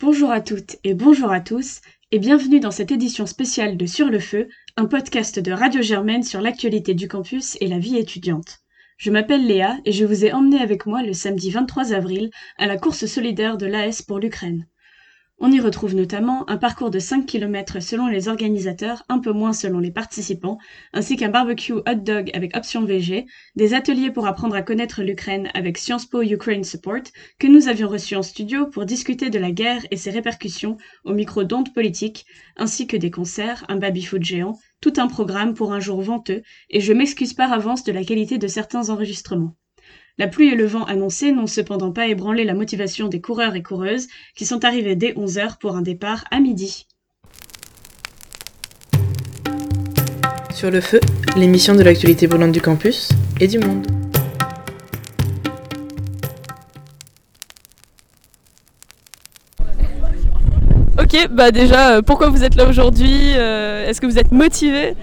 Bonjour à toutes et bonjour à tous, et bienvenue dans cette édition spéciale de Sur le Feu, un podcast de Radio Germaine sur l'actualité du campus et la vie étudiante. Je m'appelle Léa et je vous ai emmené avec moi le samedi 23 avril à la course solidaire de l'AS pour l'Ukraine. On y retrouve notamment un parcours de 5 km selon les organisateurs, un peu moins selon les participants, ainsi qu'un barbecue hot dog avec option VG, des ateliers pour apprendre à connaître l'Ukraine avec Sciences Po Ukraine Support, que nous avions reçu en studio pour discuter de la guerre et ses répercussions au micro d'ondes politiques, ainsi que des concerts, un baby-foot géant, tout un programme pour un jour venteux, et je m'excuse par avance de la qualité de certains enregistrements. La pluie et le vent annoncés n'ont cependant pas ébranlé la motivation des coureurs et coureuses qui sont arrivés dès 11h pour un départ à midi. Sur le feu, l'émission de l'actualité brûlante du campus et du monde. Ok, bah déjà, euh, pourquoi vous êtes là aujourd'hui euh, Est-ce que vous êtes motivé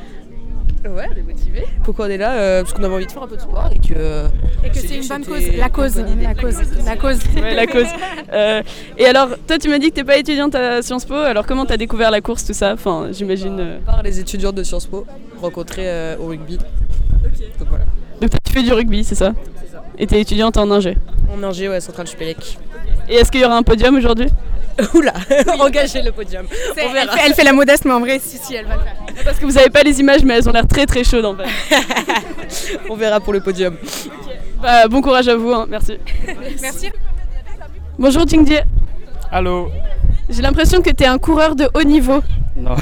Ouais, on est motivé. Pourquoi on est là Euh, Parce qu'on avait envie de faire un peu de sport et que. Et que c'est une bonne c'était cause. La une cause. La cause. La cause. Ouais, la cause. Euh, et alors, toi, tu m'as dit que t'es pas étudiante à Sciences Po. Alors, comment t'as découvert la course, tout ça? Enfin, j'imagine. euh, Par les étudiants de Sciences Po rencontrés euh, au rugby. Donc voilà. Donc, toi, tu fais du rugby, c'est ça Et t'es étudiante en ingé? En ingé, ouais, Centrale Supélec. Et est-ce qu'il y aura un podium aujourd'hui Oula Engager le podium. Elle fait, elle fait la modeste, mais en vrai, si, si, elle va le faire. Parce que vous avez pas les images, mais elles ont l'air très très chaudes en fait. On verra pour le podium. Bah, bon courage à vous, hein. merci. Merci. Bonjour Jingdi. Allô J'ai l'impression que t'es un coureur de haut niveau. Non,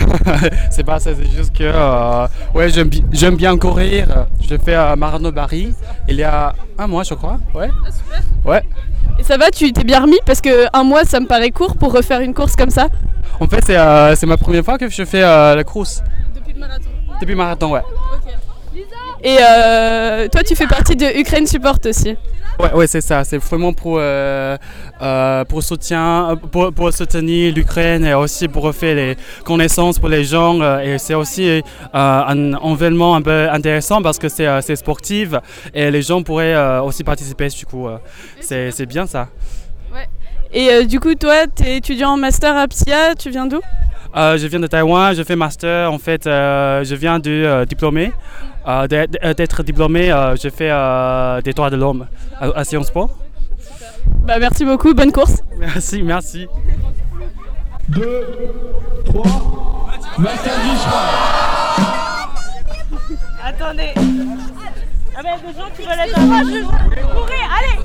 c'est pas ça, c'est juste que euh, ouais, j'aime, bi- j'aime bien courir. Je fais à Marano Bari il y a un mois, je crois. Ouais. Ouais. Et ça va, tu t'es bien remis Parce que un mois, ça me paraît court pour refaire une course comme ça. En fait, c'est, euh, ma première fois que je fais euh, la course. Depuis le marathon. Depuis le marathon, ouais. Et euh, toi, tu fais partie de Ukraine Support aussi. Ouais, ouais, c'est ça. C'est vraiment pour euh, euh, pour soutien, pour, pour soutenir l'Ukraine et aussi pour refaire les connaissances pour les gens. euh, Et c'est aussi euh, un environnement un peu intéressant parce que c'est, euh, sportif et les gens pourraient euh, aussi participer. Du coup, euh, c'est, bien ça. Et euh, du coup, toi, t'es étudiant en master à PSIA, tu viens d'où? Euh, je viens de Taïwan, je fais master. En fait, euh, je viens de euh, diplômé. Euh, d'être, d'être diplômé, euh, je fais euh, des droits de l'homme à, à Sciences Po. Bah merci beaucoup, bonne course. Merci, merci. 2, 3, Martin Attendez. Ah ben des gens qui veulent être courageux. Courez, allez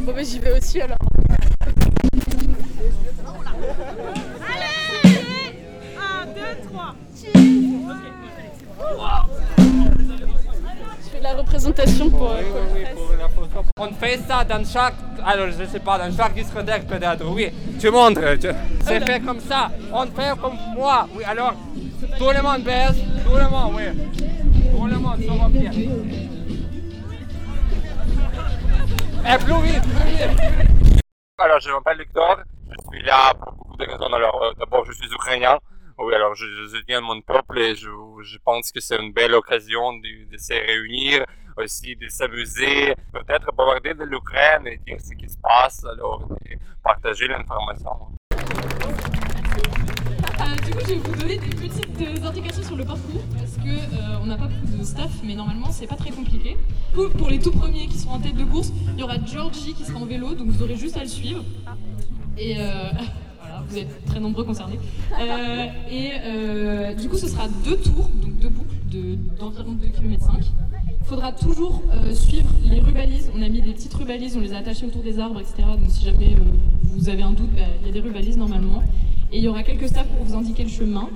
Bon, bah j'y vais aussi alors. Je fais de la représentation pour. euh, On fait ça dans chaque, alors je sais pas, dans chaque discothèque peut-être, oui. Tu montres, tu- c'est fait comme ça. On fait comme moi, oui. Alors, tout le monde baisse, tout le monde, oui. Tout le monde sur vos pieds. Et plus vite, plus vite. Alors, je m'appelle Victor, je suis là pour beaucoup de raisons. Alors, euh, d'abord, je suis ukrainien. Oui, alors je, je viens de mon peuple et je, je pense que c'est une belle occasion de, se réunir, aussi de s'amuser, peut-être aborder de l'Ukraine et dire ce qui se passe, alors et partager l'information. du coup, je vais vous donner des petites euh, indications sur le parcours parce que euh, on n'a pas beaucoup de staff, mais normalement c'est pas très compliqué. Pour les tout premiers qui sont en tête de course, il y aura Georgie qui sera en vélo, donc vous aurez juste à le suivre. Et euh, vous êtes très nombreux concernés. Euh, et euh, du coup, ce sera deux tours, donc deux boucles de- d'environ 2 km 5. Il faudra toujours euh, suivre les rubalises. On a mis des petites rubalises, on les a attachées autour des arbres, etc. Donc si jamais vous avez un doute, bah, il y a des rubalises normalement. Et il y aura quelques staffs pour vous indiquer le chemin.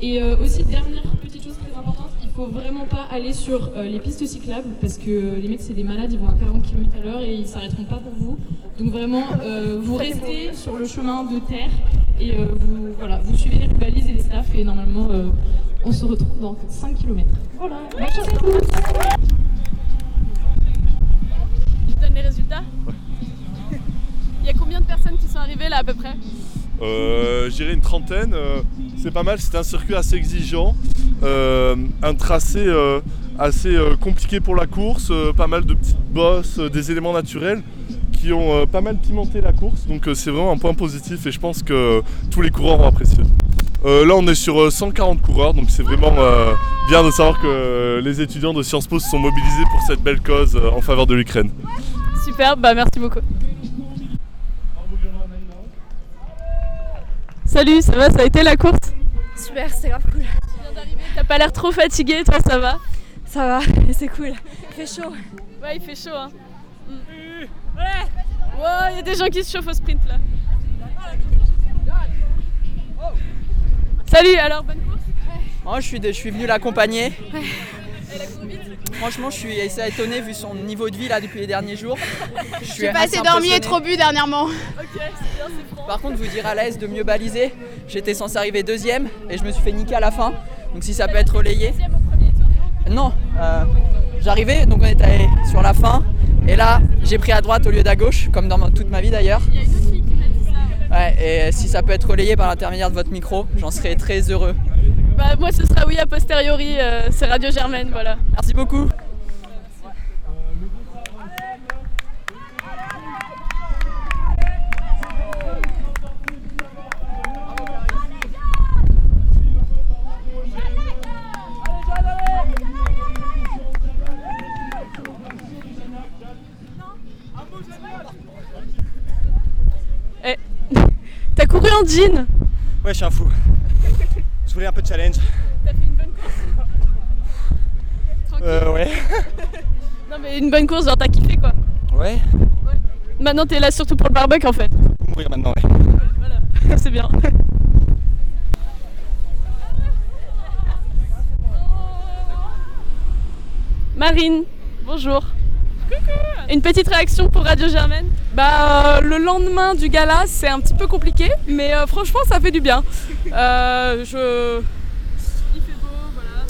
Et aussi, dernière faut vraiment pas aller sur euh, les pistes cyclables parce que les mecs, c'est des malades, ils vont à 40 km à l'heure et ils s'arrêteront pas pour vous. Donc vraiment, euh, vous restez sur le chemin de terre et euh, vous, voilà, vous suivez les rubalises et les staffs et normalement, euh, on se retrouve dans 5 km. Voilà, bonne chance à tous Je donne les résultats Il y a combien de personnes qui sont arrivées là à peu près? Euh, dirais une trentaine. C'est pas mal, c'est un circuit assez exigeant. euh, un tracé euh, assez euh, compliqué pour la course, pas mal de petites boss, euh, des éléments naturels qui ont pas mal pimenté la course. Donc c'est vraiment un point positif et je pense que tous les coureurs ont apprécié. Euh, là on est sur euh, 140 coureurs donc c'est vraiment bien de savoir que les étudiants de Sciences Po se sont mobilisés pour cette belle cause en faveur de l'Ukraine. Super, bah merci beaucoup. Salut, ça va Ça a été la course? Super, c'était grave cool. T'as pas l'air trop fatigué, toi ça va Ça va, c'est cool. Il fait chaud. Ouais, il fait chaud hein. Ouais Wow, il y a des gens qui se chauffent au sprint là. Salut, alors bonne course? Moi, je suis, de- je suis venu l'accompagner. Franchement, je suis assez étonné vu son niveau de vie là depuis les derniers jours. Je suis J'ai pas assez dormi et trop bu dernièrement. Par contre, vous dire à l'aise de mieux baliser. J'étais censé arriver deuxième et je me suis fait niquer à la fin. Donc si ça peut être relayé. Non, euh, j'arrivais, donc on était allé sur la fin. Et là, j'ai pris à droite au lieu d'à gauche, comme dans toute ma vie d'ailleurs. Ouais, et si ça peut être relayé par l'intermédiaire de votre micro, j'en serais très heureux. Bah moi ce sera oui a posteriori, euh, c'est Radio Germaine, voilà. Merci beaucoup. Eh, T'as couru en jean? Ouais, je suis un fou. Je voulais un peu de challenge. T'as fait une bonne course Euh, ouais. Non mais une bonne course, genre t'as kiffé quoi. Ouais. Maintenant t'es là surtout pour le barbecue en fait. Mourir maintenant, ouais. Voilà, c'est bien. Marine, bonjour. Une petite réaction pour Radio Germaine Bah, euh, le lendemain du gala, c'est un petit peu compliqué, mais euh, franchement, ça fait du bien. Euh, je.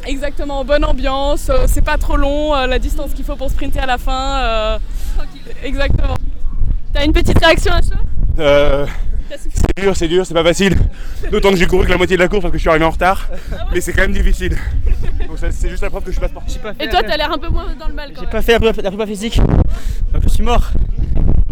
Exactement, bonne ambiance, euh, c'est pas trop long, euh, la distance qu'il faut pour sprinter à la fin. euh, Exactement. T'as une petite réaction à ça? Euh, c'est dur, c'est dur, c'est pas facile. D'autant que j'ai couru que la moitié de la course parce que je suis arrivé en retard. Mais c'est quand même difficile. Donc ça, c'est juste la preuve que je suis pas sportif. Et toi t'as l'air un peu moins dans le mal quand J'ai pas fait la prépa, physique, donc je suis mort.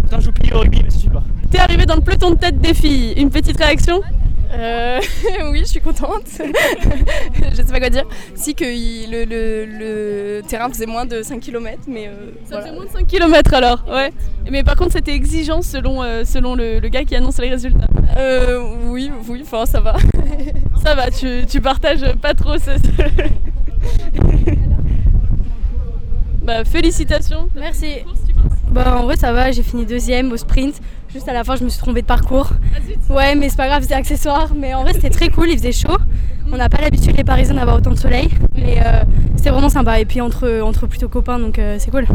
Pourtant, je joue plus au rugby, mais ça suffit pas. T'es arrivé dans le peloton de tête des filles, une petite réaction? Euh, oui, je suis contente. je sais pas quoi dire. Si que il- le, le- le terrain faisait moins de 5 km, mais euh, Ça voilà. faisait moins de 5 km alors, ouais. Mais par contre c'était exigeant selon, euh, selon le, le gars qui annonce les résultats. Euh, oui, oui, enfin ça va. Ça va, tu, tu partages pas trop ce... ce- bah félicitations. Merci. Bah en vrai ça va, j'ai fini deuxième au sprint. Juste à la fin je me suis trompée de parcours. Ouais mais c'est pas grave, c'est accessoire. Mais en vrai c'était très cool, il faisait chaud. On n'a pas l'habitude les Parisiens d'avoir autant de soleil. Mais euh, c'était vraiment sympa. Et puis entre, entre plutôt copains donc euh, c'est cool.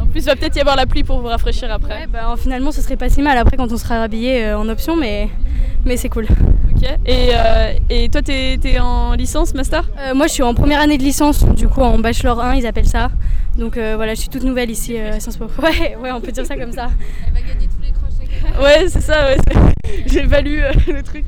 En plus il va peut-être y avoir la pluie pour vous rafraîchir après. Ouais, bah, finalement ce serait pas si mal après quand on sera habillé euh, en option mais, mais c'est cool. Ok. Et, euh, et toi t'es es en licence, master? Moi je suis en première année de licence, du coup en bachelor 1 ils appellent ça. Donc euh, voilà, je suis toute nouvelle ici euh, à Sciences Po. Ouais, ouais, on peut dire ça comme ça. Elle va gagner tous les crochets. Ouais c'est ça, ouais. valu euh, le truc.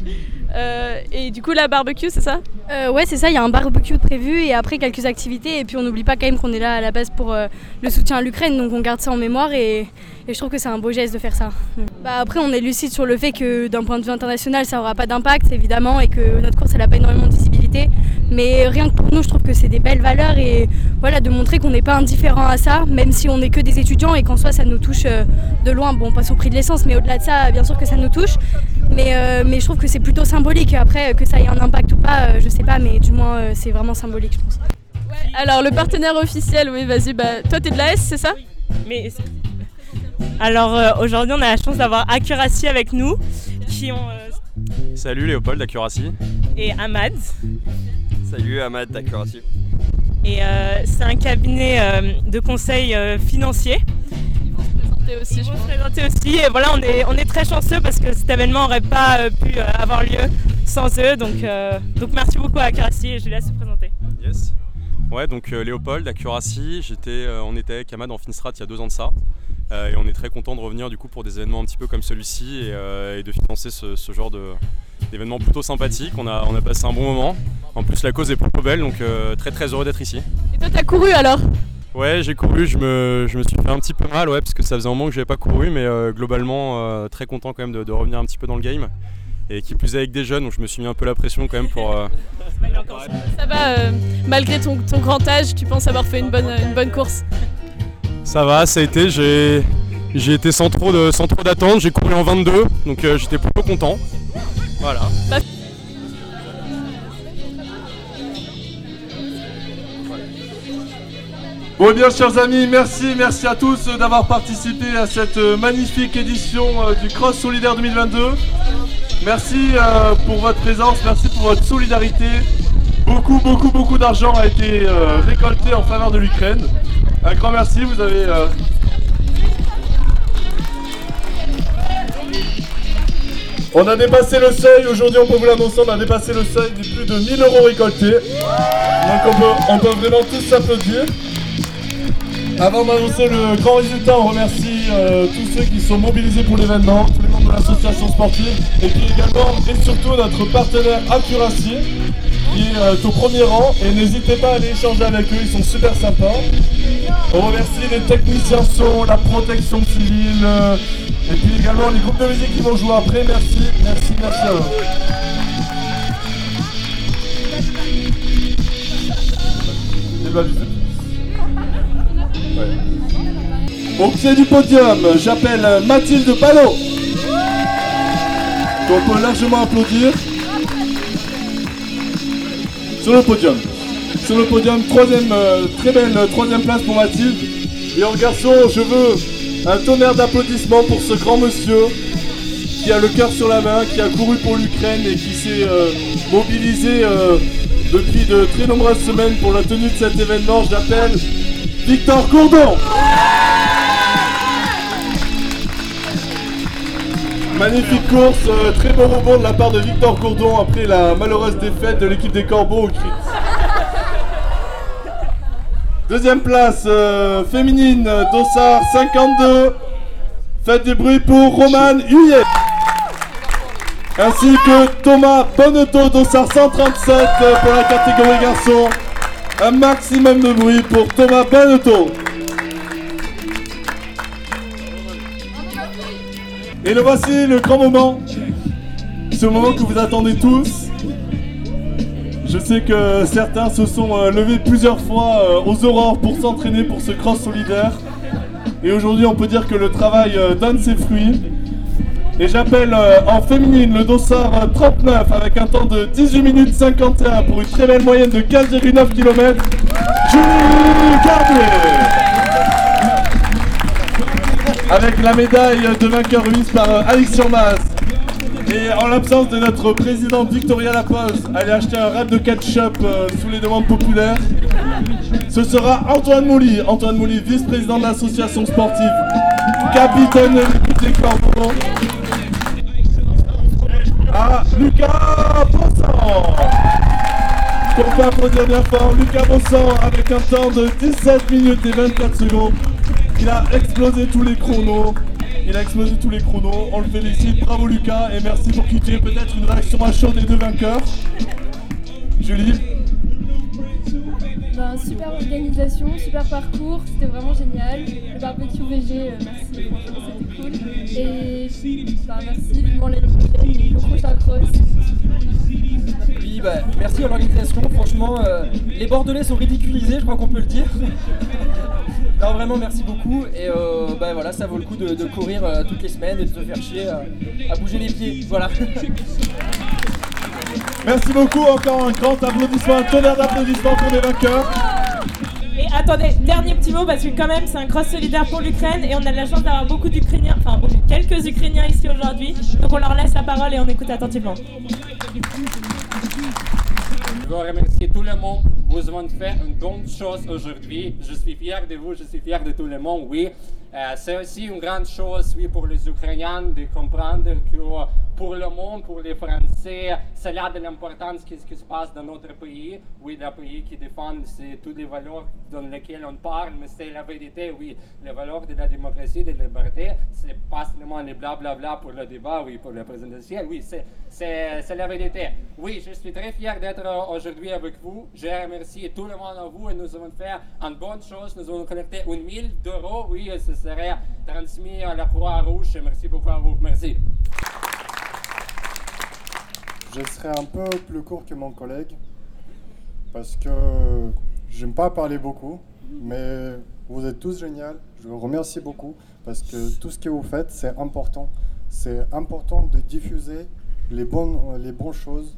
Euh, et du coup la barbecue c'est ça? Euh, ouais, c'est ça, il y a un barbecue prévu et après quelques activités. Et puis on n'oublie pas quand même qu'on est là à la base pour euh, le soutien à l'Ukraine, donc on garde ça en mémoire et, et je trouve que c'est un beau geste de faire ça. Bah, après, on est lucide sur le fait que d'un point de vue international, ça n'aura pas d'impact évidemment et que notre course elle n'a pas énormément de visibilité. Mais rien que pour nous, je trouve que c'est des belles valeurs et voilà, de montrer qu'on n'est pas indifférent à ça, même si on n'est que des étudiants et qu'en soi ça nous touche euh, de loin. Bon, pas au prix de l'essence, mais au-delà de ça, bien sûr que ça nous touche. Mais, euh, mais je trouve que c'est plutôt symbolique. Après, que ça ait un impact ou pas, euh, je sais pas, mais du moins euh, c'est vraiment symbolique, je pense. Alors le partenaire officiel, oui vas-y, bah toi t'es de la S c'est ça? Mais alors euh, aujourd'hui, on a la chance d'avoir Accuracy avec nous, qui ont euh, Salut Léopold d'Accuracy. et Ahmad. Salut Ahmad d'Accuracy. Et euh, c'est un cabinet euh, de conseil euh, financier. présenter aussi, Ils vont se présenter aussi. Et voilà, on est, on est très chanceux parce que cet événement n'aurait pas euh, pu euh, avoir lieu sans eux. Donc, euh, donc merci beaucoup à Accuracy et je les laisse se présenter. Yes. Ouais, donc euh, Léopold d'Accuracy. J'étais, euh, on était avec Ahmad en Finstrat il y a deux ans de ça. Euh, et on est très content de revenir du coup pour des événements un petit peu comme celui-ci et, euh, et de financer ce, ce genre d'événements plutôt sympathiques. On a, on a passé un bon moment. En plus, la cause est plutôt belle, donc euh, très très heureux d'être ici. Et toi t'as couru alors? Ouais, j'ai couru, je me, je me suis fait un petit peu mal, ouais, parce que ça faisait un moment que j'avais pas couru, mais euh, globalement, euh, très content quand même de, de revenir un petit peu dans le game. Et qui plus est avec des jeunes, donc je me suis mis un peu la pression quand même pour. euh, Ça va, malgré ton, ton grand âge, tu penses avoir fait une bonne, une bonne course? Ça va, ça a été, j'ai, été sans trop, de, d'attente, j'ai couru en 22, donc euh, j'étais plutôt content. Voilà. Bon eh bien chers amis, merci, merci à tous d'avoir participé à cette euh, magnifique édition euh, du Cross Solidaire 2022. Merci pour votre présence, merci pour votre solidarité. Beaucoup, beaucoup, beaucoup d'argent a été récolté en faveur de l'Ukraine. Un grand merci, vous avez... euh, On a dépassé le seuil, aujourd'hui on peut vous l'annoncer, on a dépassé le seuil des plus de 1000 euros récoltés. Donc on peut, vraiment tous s'applaudir. Avant d'annoncer le grand résultat, on remercie euh, tous ceux qui sont mobilisés pour l'événement, tous les membres de l'association sportive, et puis également et surtout notre partenaire Accuracy, qui est euh, au premier rang, et n'hésitez pas à aller échanger avec eux, ils sont super sympas. On remercie les techniciens son, la protection civile, euh, et puis également les groupes de musique qui vont jouer après, merci, merci, merci à eux. Au pied du podium, j'appelle Mathilde Ballot. Qu'on peut largement applaudir. Sur le podium. Sur le podium, troisième, euh, très belle euh, troisième place pour Mathilde. Et en garçon, je veux un tonnerre d'applaudissements pour ce grand monsieur qui a le cœur sur la main, qui a couru pour l'Ukraine et qui s'est euh, mobilisé depuis de très nombreuses semaines pour la tenue de cet événement. Je l'appelle Victor Gourdon. Magnifique course, très bon rebond de la part de Victor Gourdon après la malheureuse défaite de l'équipe des Corbeaux au. Deuxième place euh, féminine, euh, Dossard 52. Faites du bruit pour Romane Huyet. Ainsi que Thomas Bonneto, Dossard 137 euh, pour la catégorie garçon. Un maximum de bruit pour Thomas Bonneto. Et le voici, le grand moment. Ce moment que vous attendez tous. Je sais que certains se sont euh, levés plusieurs fois euh, aux aurores pour s'entraîner pour ce cross solidaire. Et aujourd'hui, on peut dire que le travail euh, donne ses fruits. Et j'appelle en féminine le dossard euh, 39 avec un temps de 18 minutes 51 pour une très belle moyenne de 15,9 km. Julie Garnier avec la médaille de vainqueur remise par Alix Surmas. Et en l'absence de notre présidente Victoria Laposte, allez acheter un wrap de ketchup euh, sous les demandes populaires. Ce sera Antoine Mouly, Antoine Mouly, vice-président de l'association sportive, capitaine de des Corbeaux. À Lucas Bossan. Qu'on peut applaudir bien fort, Lucas Bossan avec un temps de 17 minutes et 24 secondes. Il a explosé tous les chronos. Il a explosé tous les chronos. On le félicite. Bravo Lucas et merci pour quitter. Peut-être une réaction à chaud des deux vainqueurs. Julie Ben, super organisation, super parcours, c'était vraiment génial. Le barbecue VG, euh, merci, franchement c'était cool. Et ben, merci, vivement l'année prochaine, et le prochain cross. Oui, bah, merci à l'organisation. Franchement, euh, les Bordelais sont ridiculisés, je crois qu'on peut le dire. Non, vraiment, merci beaucoup. Et euh, bah, voilà, ça vaut le coup de, de courir euh, toutes les semaines et de se faire chier euh, à bouger les pieds. Voilà. Merci beaucoup. Encore un grand applaudissement, un tonnerre d'applaudissements pour les vainqueurs. Et attendez, dernier petit mot parce que quand même c'est un cross solidaire pour l'Ukraine et on a de la chance d'avoir beaucoup d'Ukrainiens, enfin beaucoup, quelques Ukrainiens ici aujourd'hui. Donc on leur laisse la parole et on écoute attentivement. Je veux remercier tout le monde. Vous avez fait une bonne chose aujourd'hui. Je suis fier de vous, je suis fier de tout le monde, oui. Euh, c'est aussi une grande chose, oui, pour les Ukrainiens de comprendre que pour le monde, pour les Français, c'est là de l'importance qu'est-ce qui se passe dans notre pays. Oui, le pays qui défend toutes les valeurs dans lesquelles on parle, mais c'est la vérité, oui. Les valeurs de la démocratie, de la liberté, c'est pas seulement les blablabla pour le débat, oui, pour le présidentiel, oui, c'est, la vérité. Oui, je suis très fier d'être aujourd'hui avec vous. Je remercie tout le monde à vous et nous allons faire une bonne chose. Nous allons collecter 1000 d'euros, oui, et ce serait transmis à la Croix-Rouge. Merci beaucoup à vous. Merci. Je serai un peu plus court que mon collègue parce que j'aime pas parler beaucoup, mais vous êtes tous géniaux. Je vous remercie beaucoup parce que tout ce que vous faites, c'est important. C'est important de diffuser les bonnes, les bonnes choses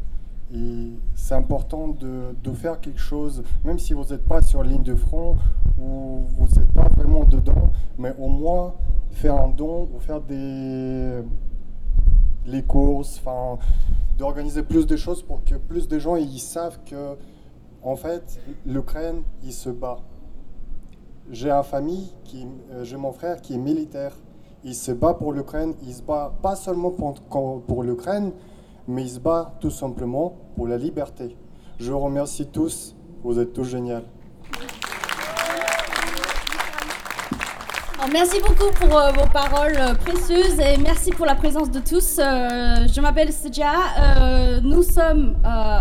et c'est important de, de, faire quelque chose, même si vous n'êtes pas sur ligne de front ou vous n'êtes pas vraiment dedans, mais au moins faire un don ou faire des les courses, enfin d'organiser plus de choses pour que plus de gens ils savent que en fait l'Ukraine il se bat. J'ai une famille qui, j'ai mon frère qui est militaire. Il se bat pour l'Ukraine. Il se bat pas seulement pour, pour l'Ukraine, mais il se bat tout simplement pour la liberté. Je vous remercie tous. Vous êtes tous géniaux. Merci beaucoup pour euh, vos paroles euh, précieuses et merci pour la présence de tous. Euh, je m'appelle Sedia. Nous sommes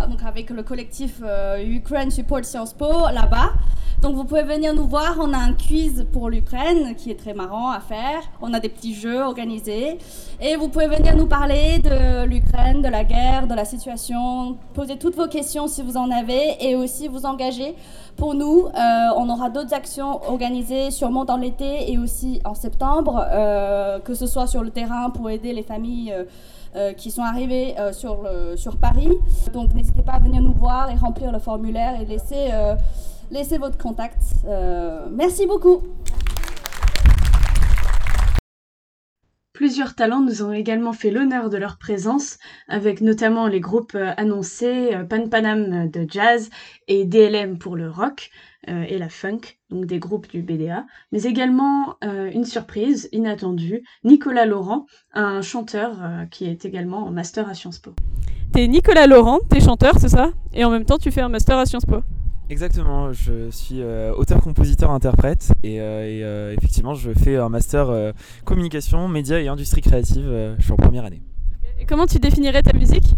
donc avec le collectif Ukraine Support Sciences Po là-bas. Donc vous pouvez venir nous voir. On a un quiz pour l'Ukraine qui est très marrant à faire. On a des petits jeux organisés. Et vous pouvez venir nous parler de l'Ukraine, de la guerre, de la situation. Poser toutes vos questions si vous en avez et aussi vous engager pour nous, euh, on aura d'autres actions organisées sûrement dans l'été et aussi en septembre, euh, que ce soit sur le terrain pour aider les familles euh, qui sont arrivées sur, Paris. Donc n'hésitez pas à venir nous voir et remplir le formulaire et laisser, laisser votre contact. merci beaucoup. Plusieurs talents nous ont également fait l'honneur de leur présence, avec notamment les groupes annoncés Pan Panam de jazz et DLM pour le rock euh, et la funk, donc des groupes du BDA, mais également euh, une surprise inattendue, Nicolas Laurent, un chanteur euh, qui est également en master à Sciences Po. T'es Nicolas Laurent, t'es chanteur, c'est ça? Et en même temps, tu fais un master à Sciences Po Exactement, je suis euh, auteur-compositeur-interprète et, euh, et euh, effectivement je fais un master communication, médias et industrie créative, je suis en première année. Et comment tu définirais ta musique?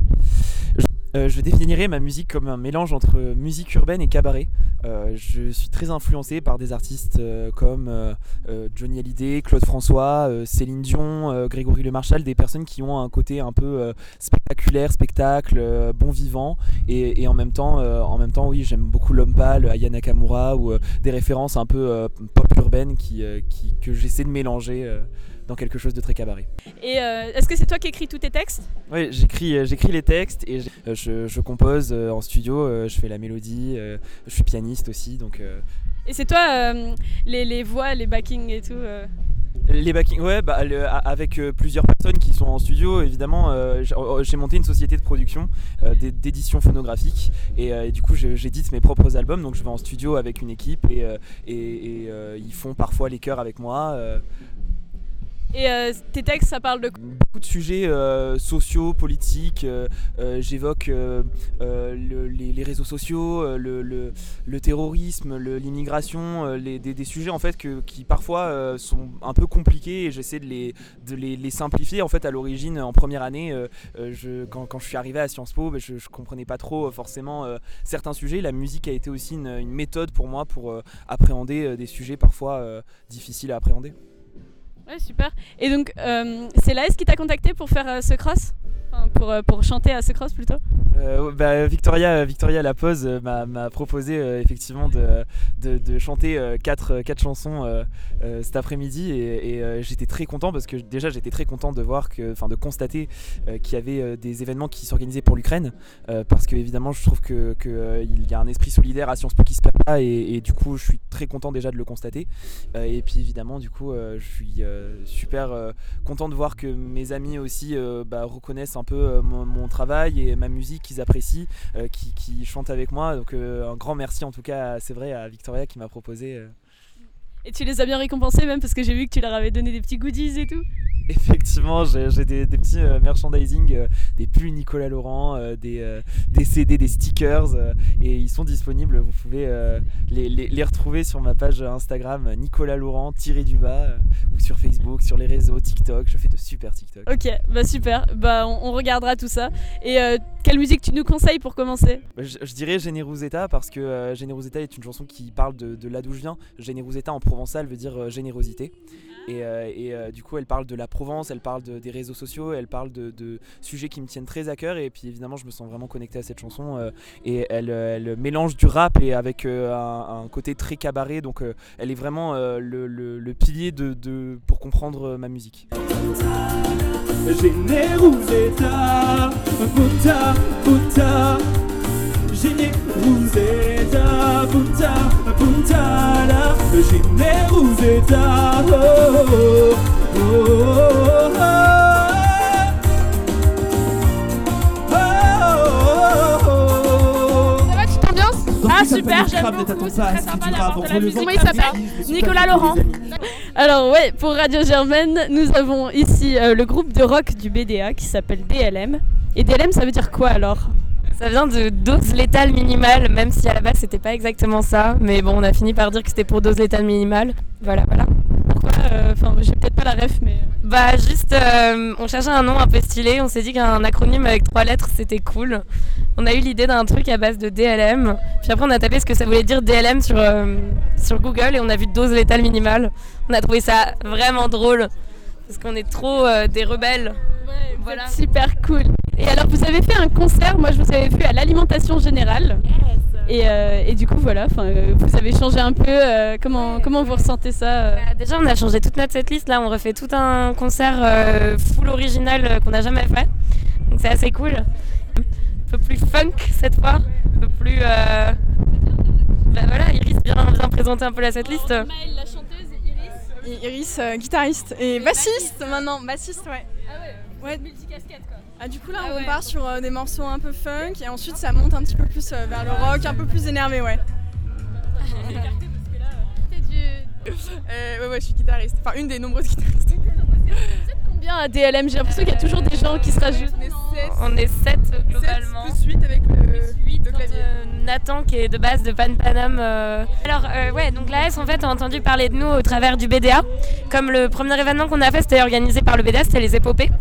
Euh, je définirais ma musique comme un mélange entre musique urbaine et cabaret. Euh, je suis très influencé par des artistes euh, comme Johnny Hallyday, Claude François, Céline Dion, Grégory Le Marchal, des personnes qui ont un côté un peu spectaculaire, spectacle, bon vivant, et, en même temps, en même temps, oui, j'aime beaucoup l'homme pâle, Aya Nakamura ou des références un peu pop urbaines qui, que j'essaie de mélanger dans quelque chose de très cabaret. Et euh, est-ce que c'est toi qui écris tous tes textes? Oui, j'écris, euh, j'écris les textes et euh, je, je, compose en studio, je fais la mélodie, je suis pianiste aussi. Donc, Et c'est toi les, les, voix, les backings et tout les backings, ouais, bah, avec plusieurs personnes qui sont en studio, évidemment, j'ai monté une société de production, d'édition phonographique, et, et, du coup, j'édite mes propres albums, donc je vais en studio avec une équipe, et, et, et ils font parfois les chœurs avec moi. Et euh, tes textes, ça parle de beaucoup de sujets euh, sociaux, politiques. Euh, j'évoque les, réseaux sociaux, le, terrorisme, l'immigration, des, sujets en fait qui parfois sont un peu compliqués et j'essaie de, les, simplifier. En fait, à l'origine, en première année, je, quand, je suis arrivé à Sciences Po, ben, je, ne comprenais pas trop forcément certains sujets. La musique a été aussi une méthode pour moi pour appréhender des sujets parfois difficiles à appréhender. Ouais, super. Et donc, euh, c'est l'AS qui t'a contacté pour faire euh, ce cross? Pour, euh, pour, chanter à ce cross plutôt bah, Victoria, Victoria La Pause m'a proposé effectivement de, de, chanter quatre, quatre chansons cet après-midi et, j'étais très content parce que déjà j'étais très content de voir que, enfin de constater qu'il y avait des événements qui s'organisaient pour l'Ukraine parce que évidemment je trouve qu'il que, il y a un esprit solidaire à Sciences Po qui se perd pas et, et, du coup je suis très content déjà de le constater. Et puis évidemment du coup je suis super content de voir que mes amis aussi bah, reconnaissent un peu mon, travail et ma musique qu'ils apprécient, qui, qui, chantent avec moi. Donc un grand merci en tout cas, c'est vrai, à Victoria qui m'a proposé. Et tu les as bien récompensés même parce que j'ai vu que tu leur avais donné des petits goodies et tout Effectivement, j'ai des, des petits euh, merchandising, euh, des pulls Nicolas Laurent, euh, des, euh, des CD, des stickers, et ils sont disponibles. Vous pouvez les, les- les retrouver sur ma page Instagram Nicolas Laurent tiré du bas, ou sur Facebook, sur les réseaux, TikTok. Je fais de super TikTok. Ok, bah super, bah on, on regardera tout ça. Et quelle musique tu nous conseilles pour commencer? Bah, Je, je dirais Generosetta parce que Generosetta est une chanson qui parle de, de là d'où je viens. Generosetta en provençal veut dire euh, générosité. Et, euh, euh, du coup, elle parle de la Provence, elle parle de- des réseaux sociaux, elle parle de, sujets qui me tiennent très à cœur. Et puis évidemment, je me sens vraiment connecté à cette chanson. euh, et elle, euh, mélange du rap et avec euh, un, côté très cabaret. Donc euh, elle est vraiment euh, le, pilier de, pour comprendre euh, ma musique. Generosetta, oh, oh, oh, oh, oh. Ça va, tu t'ambiances Ah, super, j'aime beaucoup, c'est très sympa d'avoir de la musique. Comment il s'appelle Nicolas Laurent. Alors ouais, pour Radio Germaine, nous avons ici euh, le groupe de rock du BDA qui s'appelle DLM. Et DLM, ça veut dire quoi alors? Ça vient de dose létale minimale, même si à la base c'était pas exactement ça. Mais bon, on a fini par dire que c'était pour dose létale minimale. Voilà, voilà. Pourquoi Enfin, j'ai peut-être pas la ref, mais. Bah, juste, euh, on cherchait un nom un peu stylé. On s'est dit qu'un acronyme avec trois lettres c'était cool. On a eu l'idée d'un truc à base de DLM. Puis après, on a tapé ce que ça voulait dire DLM sur, euh, sur Google et on a vu dose létale minimale. On a trouvé ça vraiment drôle. Parce qu'on est trop euh, des rebelles. Voilà. Super cool. Et alors, vous avez fait un concert, moi je vous avais vu à l'alimentation générale. Et, euh, et du coup, voilà, euh, vous avez changé un peu. euh, comment, comment vous ressentez ça euh Bah, déjà, on a changé toute notre setlist. Là, on refait tout un concert euh, full original qu'on n'a jamais fait. Donc, c'est assez cool. Un peu plus funk cette fois. Un peu plus. euh, Bah voilà, Iris vient, vient présenter un peu la setlist. la chanteuse Iris. Iris, euh, guitariste et bassiste maintenant, bassiste ouais. Ah ouais, Ouais. multicasquette quoi. Ah, du coup là on part sur euh, des morceaux un peu funk et ensuite ça monte un petit peu plus euh, vers le rock, un peu plus énervé ouais. Euh, ouais ouais je suis guitariste, enfin une des nombreuses guitaristes. Combien à DLM J'ai l'impression qu'il y a toujours des gens qui se rajoutent. On est 7 globalement. Plus 8 avec le de clavier. Nathan qui est de base de Pan Panam. euh. Alors euh, ouais, donc la S en fait a entendu parler de nous au travers du BDA. Comme le premier événement qu'on a fait c'était organisé par le BDA, c'était les épopées.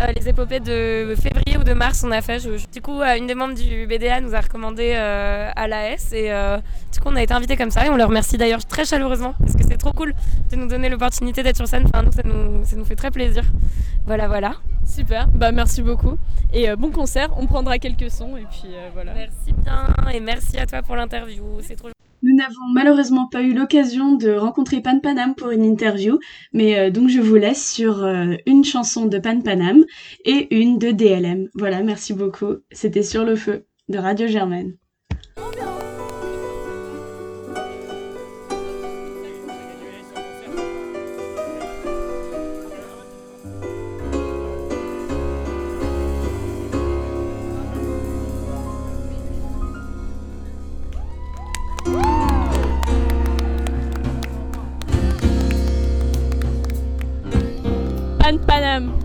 Euh, les épopées de février ou de mars on a fait. Je- je- Du coup euh, une des membres du BDA nous a recommandé euh, à la S et euh, du coup on a été invité comme ça et on le remercie d'ailleurs très chaleureusement parce que c'est trop cool de nous donner l'opportunité d'être sur scène. Enfin nous ça nous, ça nous fait très plaisir. Voilà voilà. Super, bah merci beaucoup. Et bon concert, on prendra quelques sons et puis voilà. Merci bien et merci à toi pour l'interview. C'est trop Nous n'avons malheureusement pas eu l'occasion de rencontrer Pan Panam pour une interview, mais euh, donc je vous laisse sur euh, une chanson de Pan Panam et une de DLM. Voilà, merci beaucoup. C'était Sur le feu de Radio Germaine. Pan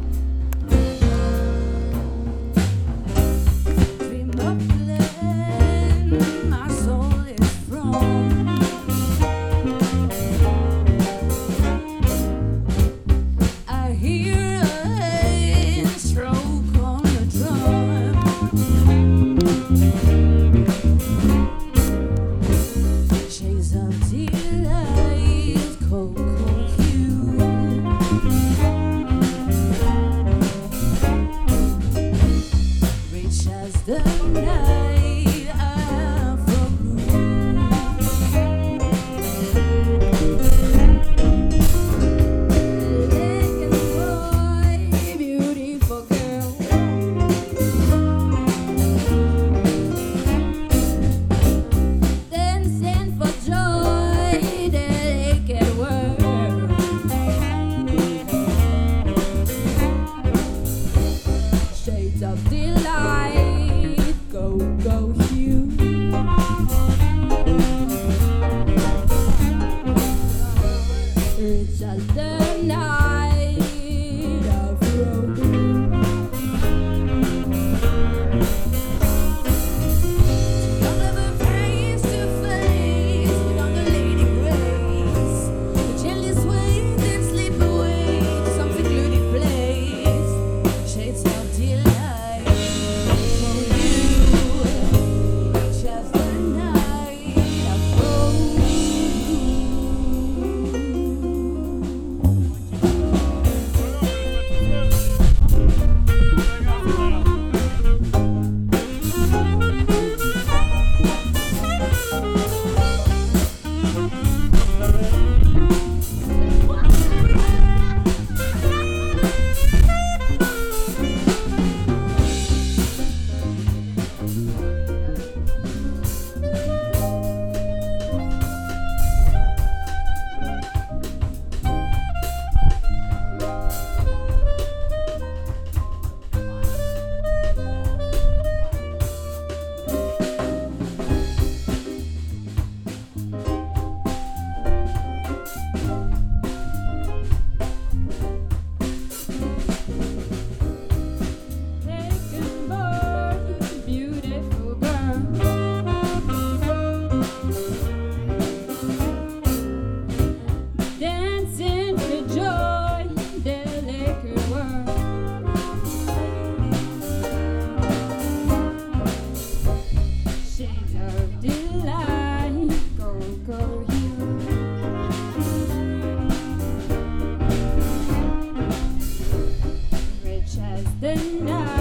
the night.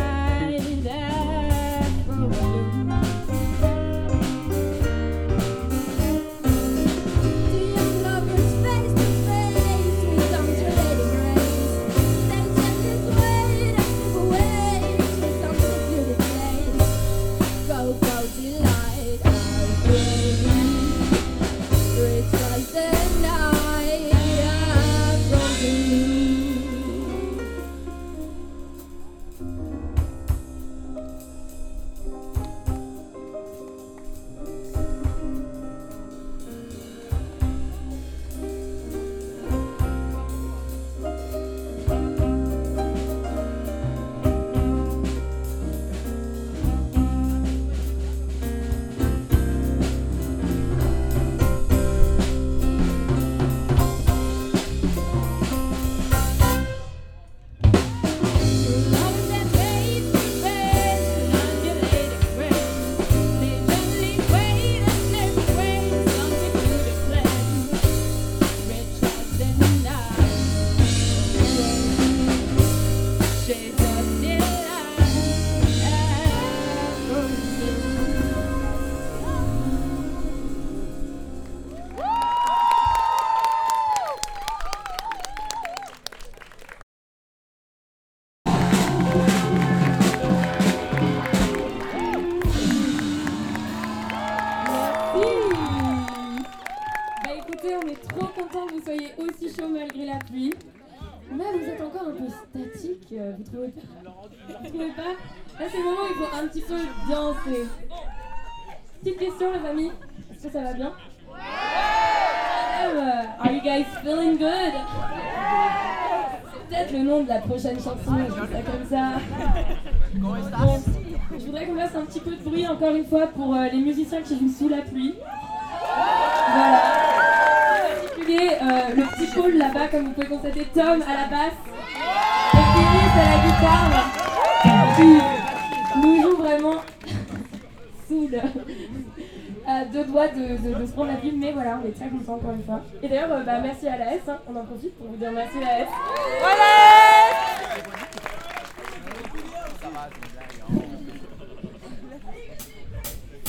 Petit peu de bruit encore une fois pour euh, les musiciens qui jouent sous la pluie. Voilà. Euh, le petit pôle là-bas, comme vous pouvez constater, Tom à la basse et Dennis à la guitare, qui nous joue vraiment sous à deux doigts de, de- de prendre la ville, mais voilà, on est très contents encore une fois. Et d'ailleurs, euh, bah, merci à la S, hein. on en profite pour vous dire merci à la S.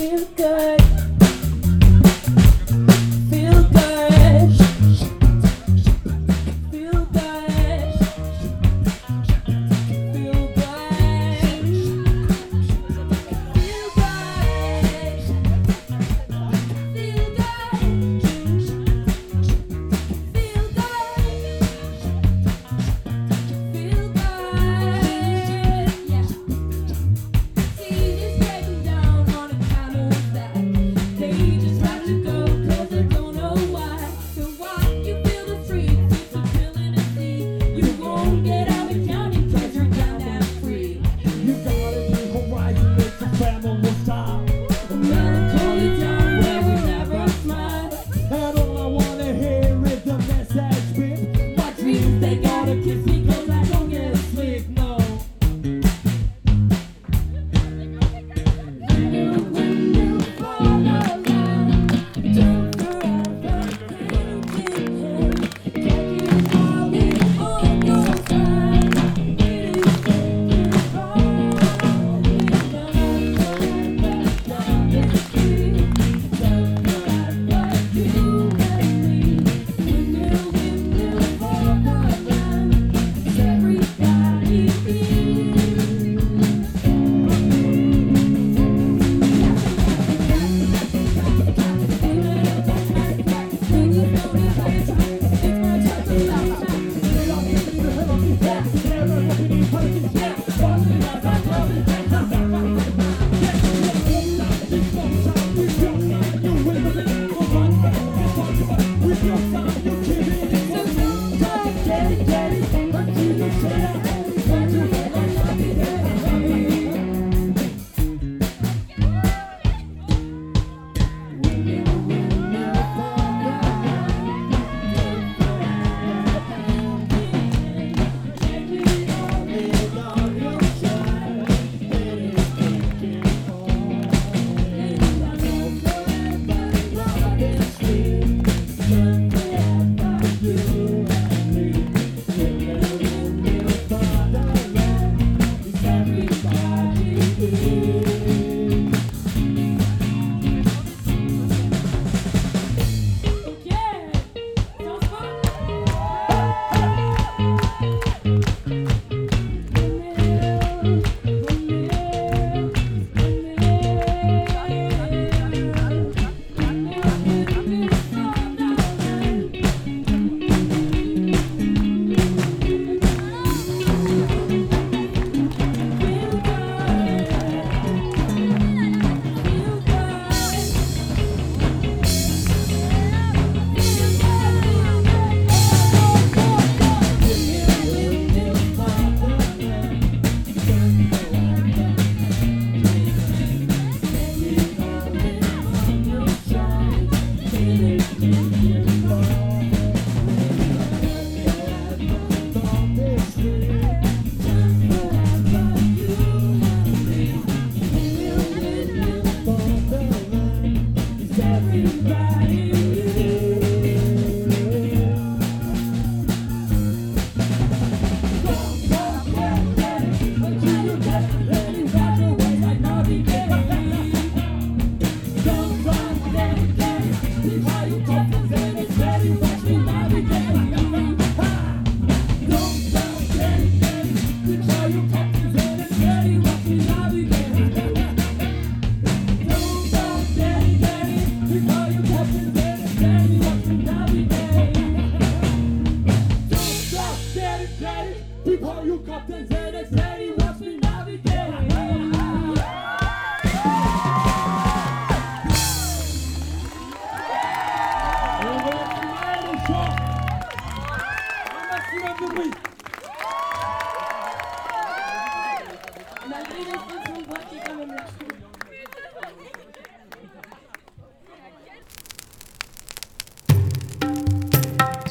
feels good.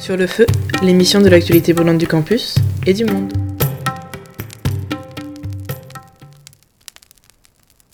Sur le feu, l'émission de l'actualité brûlante du campus et du monde.